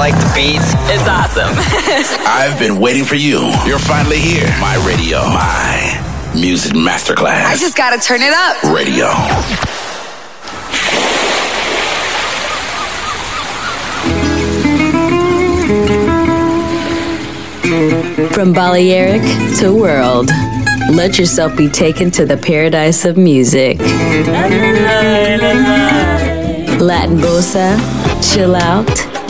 like the beats. It's awesome. I've been waiting for you. You're finally here. My radio. My music masterclass. I just gotta turn it up. Radio. From Balearic to world, let yourself be taken to the paradise of music. Latin bossa, chill out,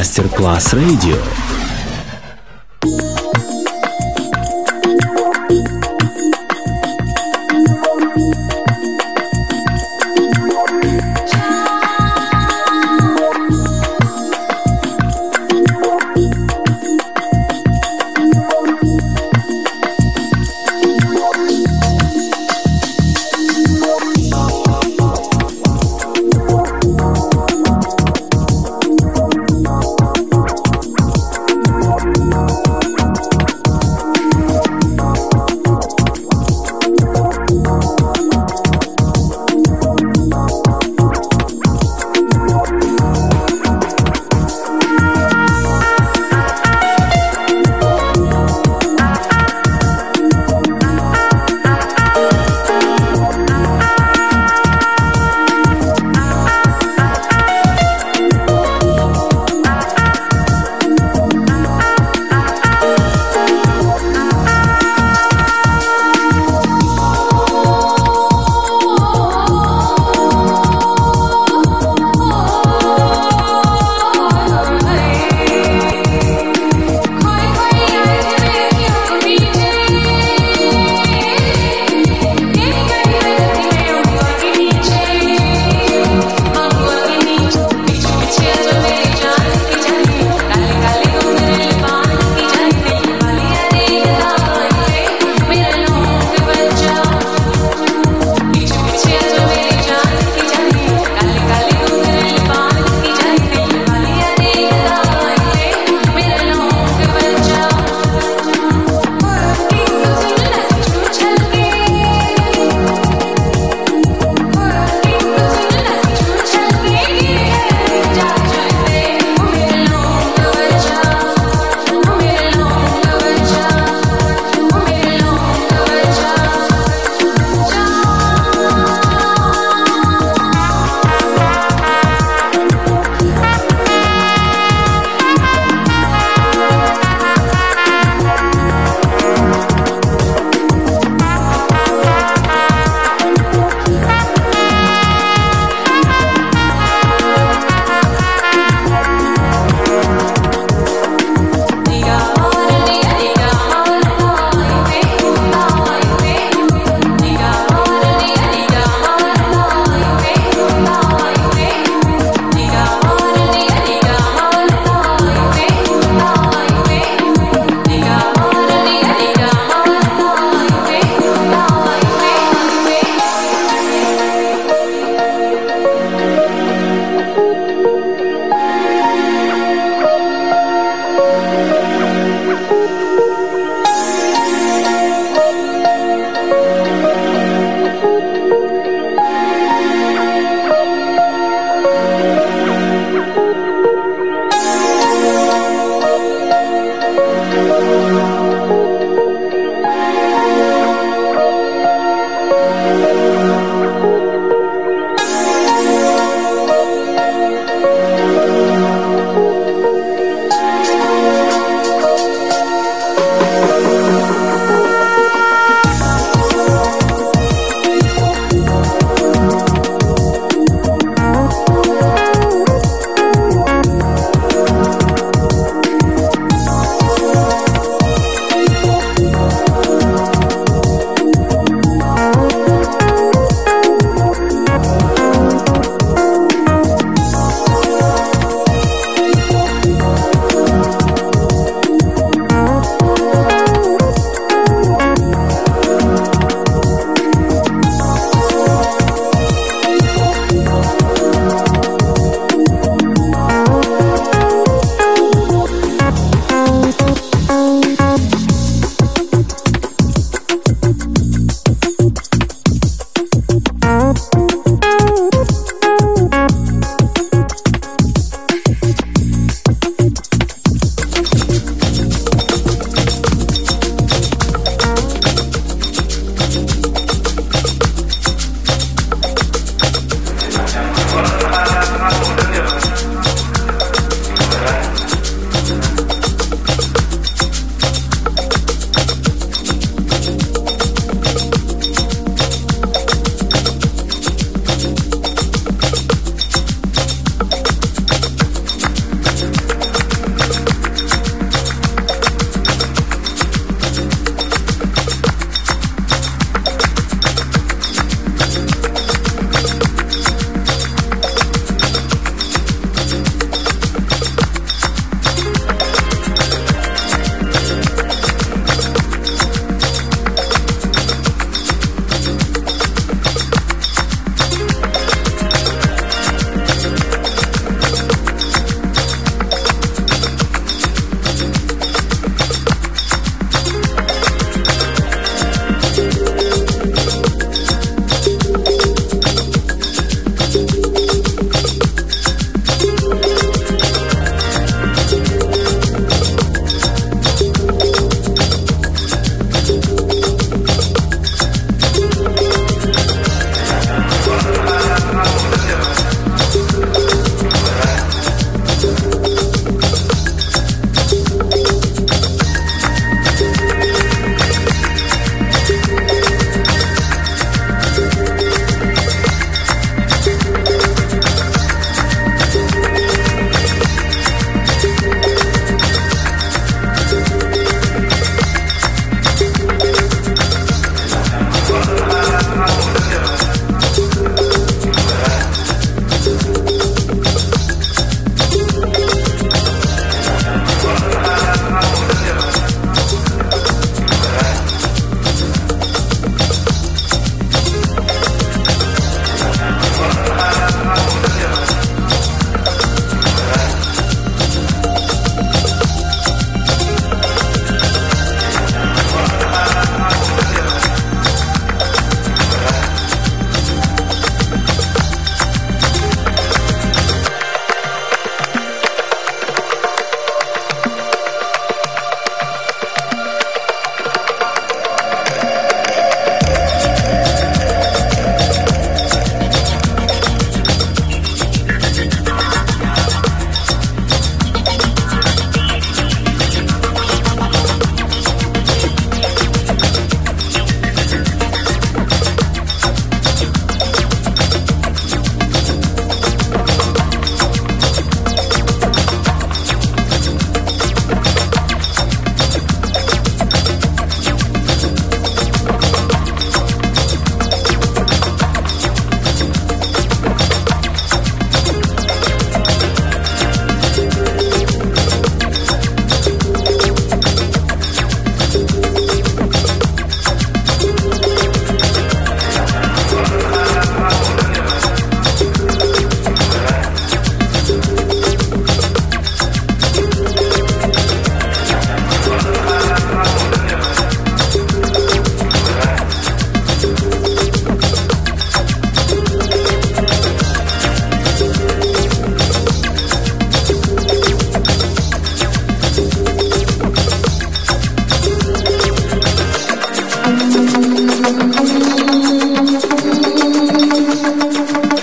Music Masterclass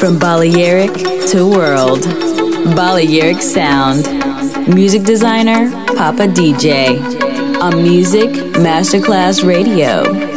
Radio. Balearic to world. Balearic sound. Music designer, Papa DJ. On Music Masterclass Radio.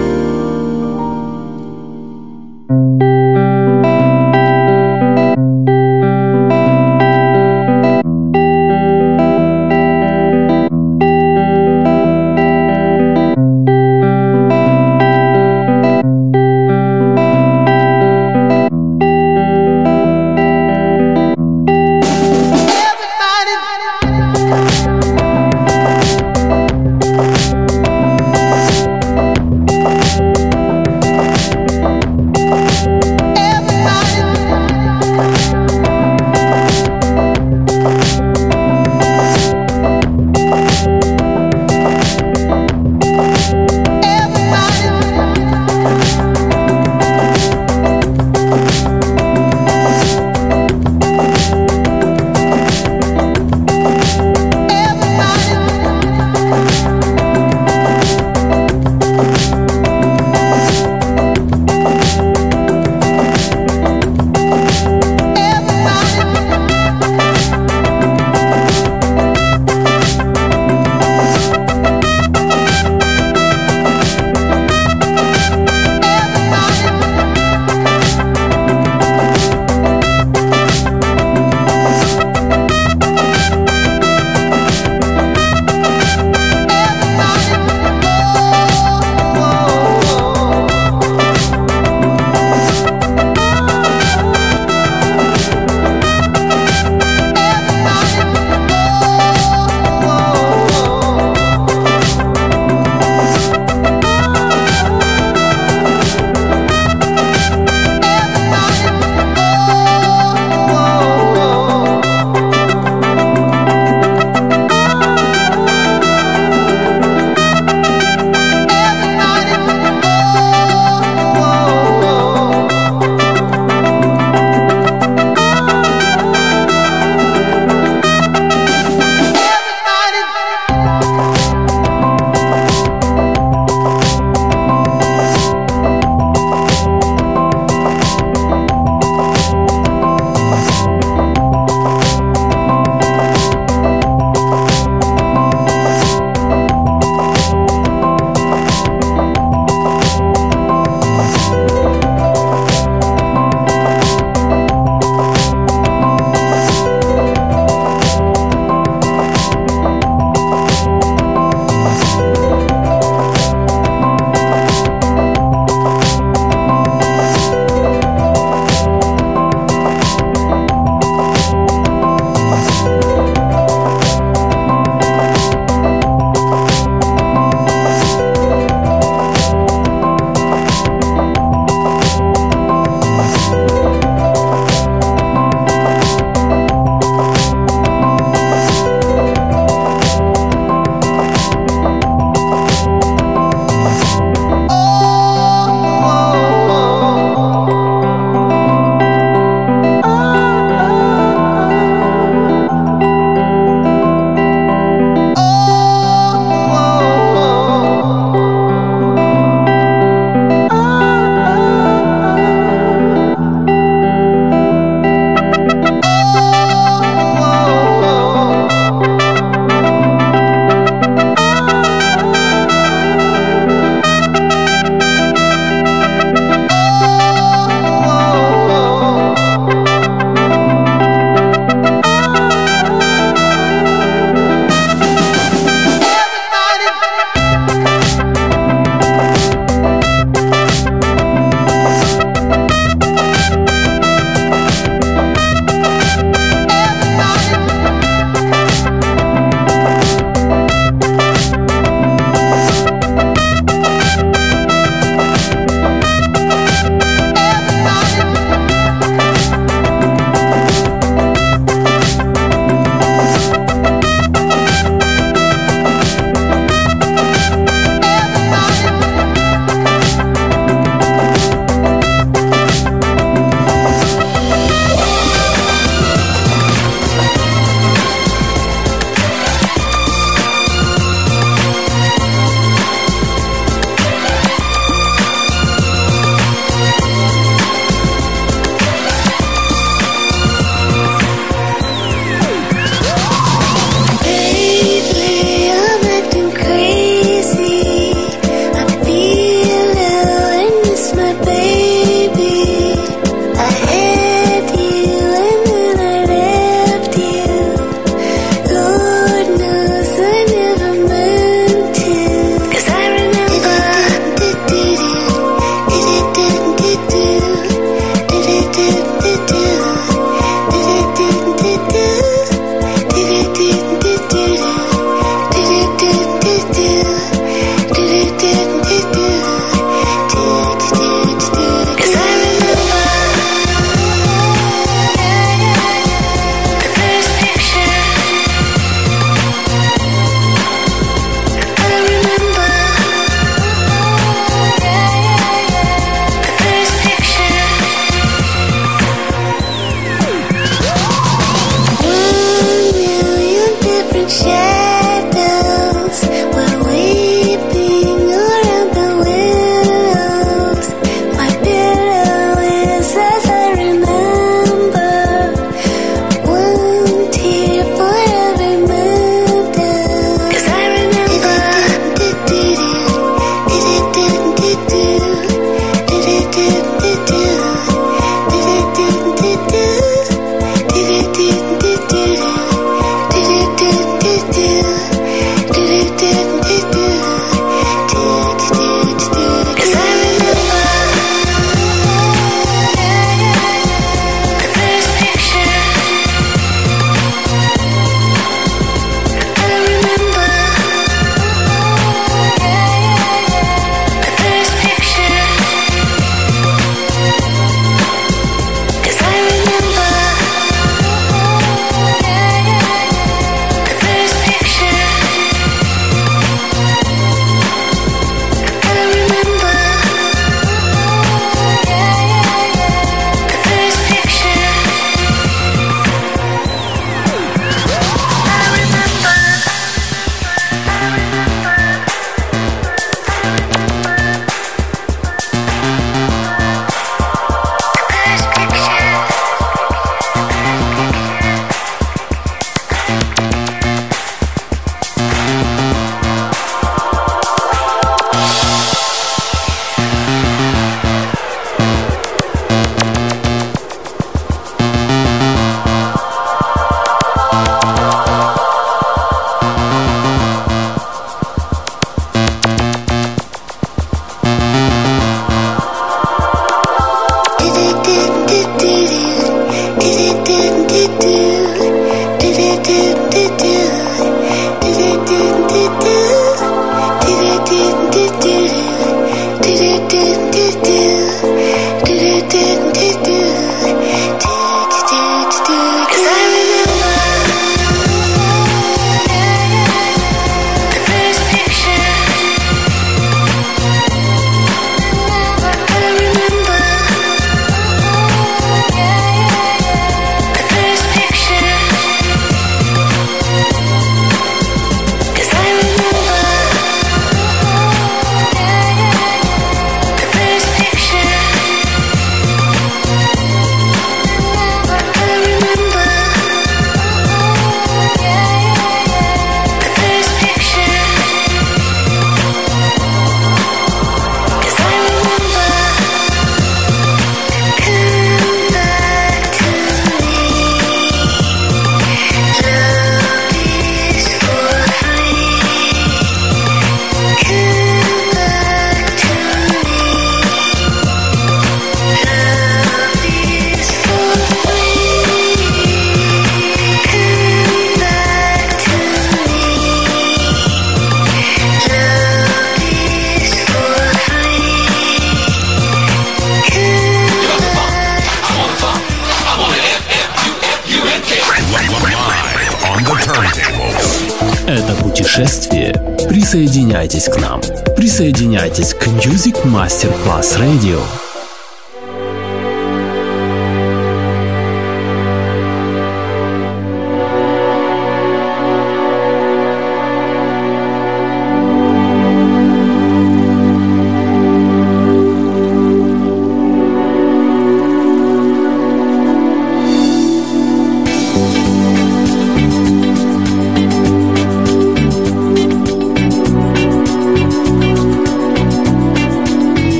Присоединяйтесь к нам. Присоединяйтесь к Music Masterclass Radio.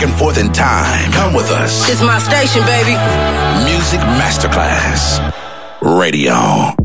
back and forth in time. Come with us. It's my station, baby. Music Masterclass Radio.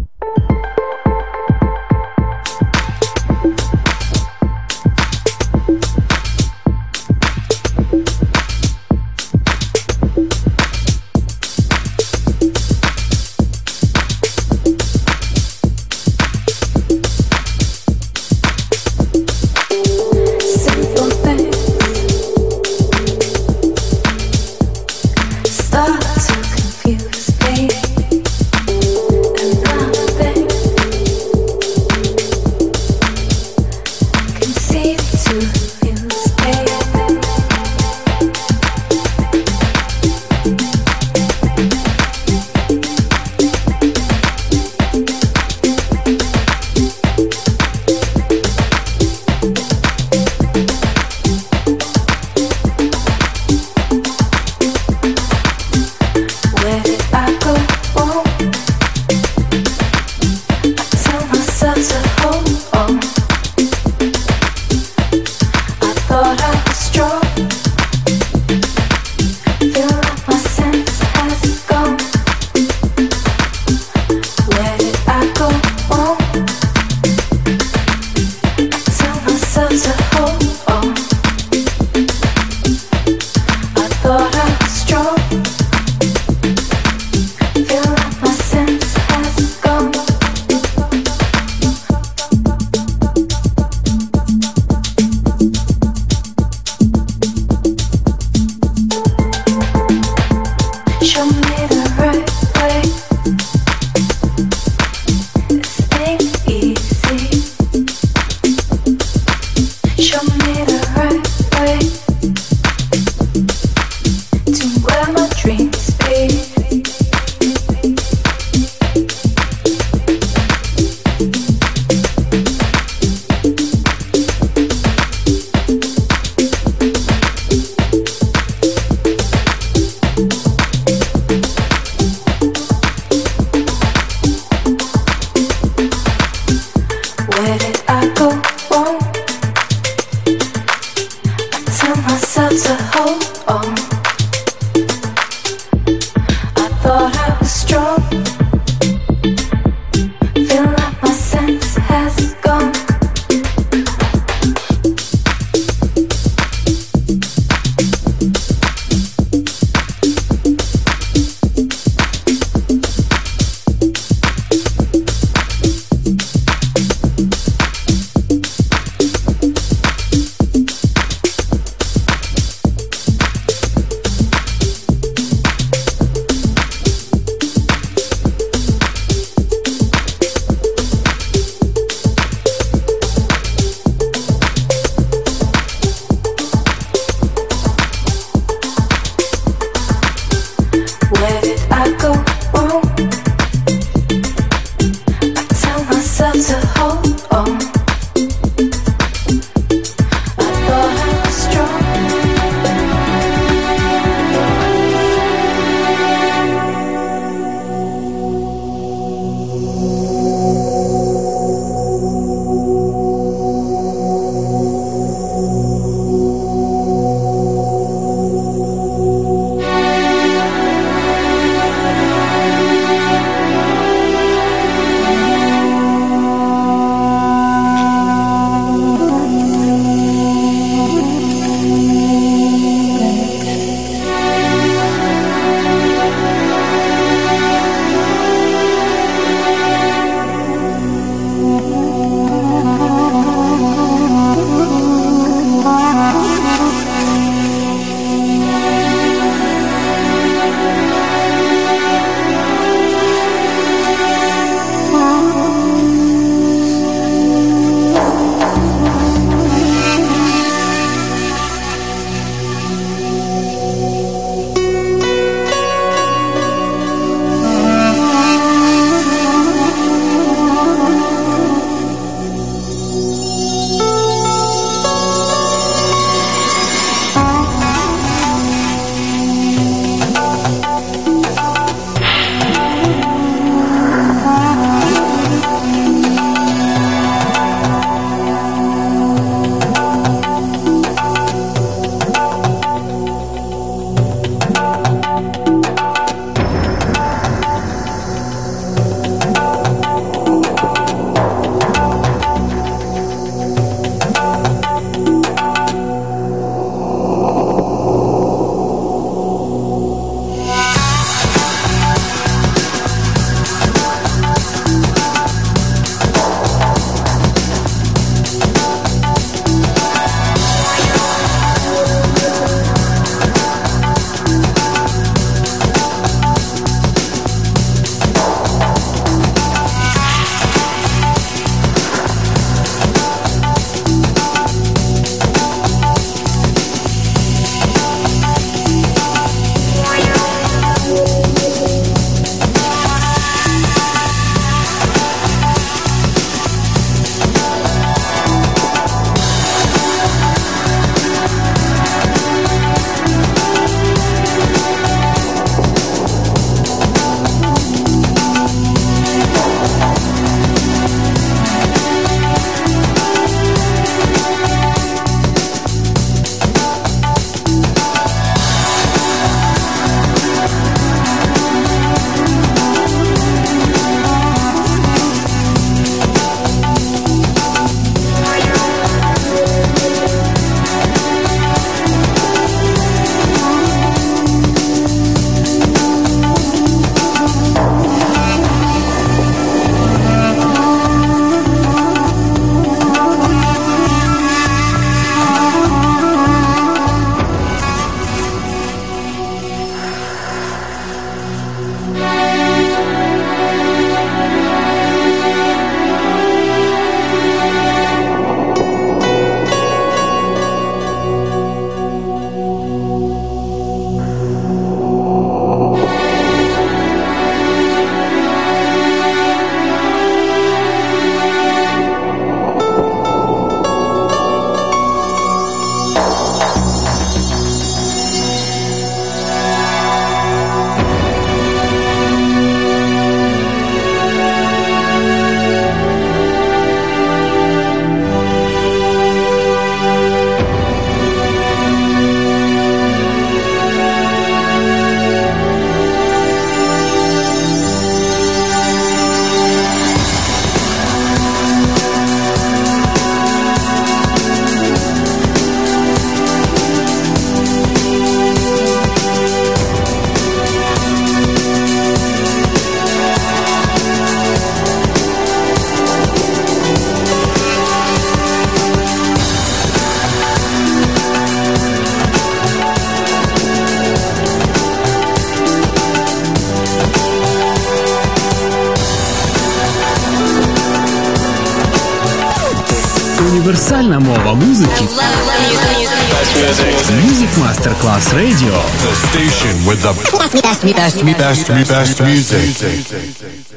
Masterclass Radio. The station with the best, best, best, best, best music.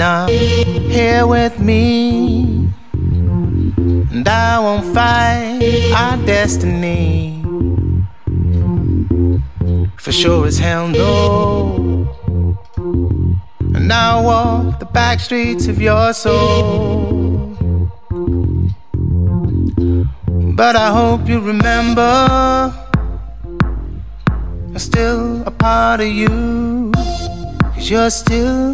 Here with me. And I won't fight our destiny. For sure as hell no. And I walk the back streets of your soul. But I hope you remember I'm still a part of you. Cause you're still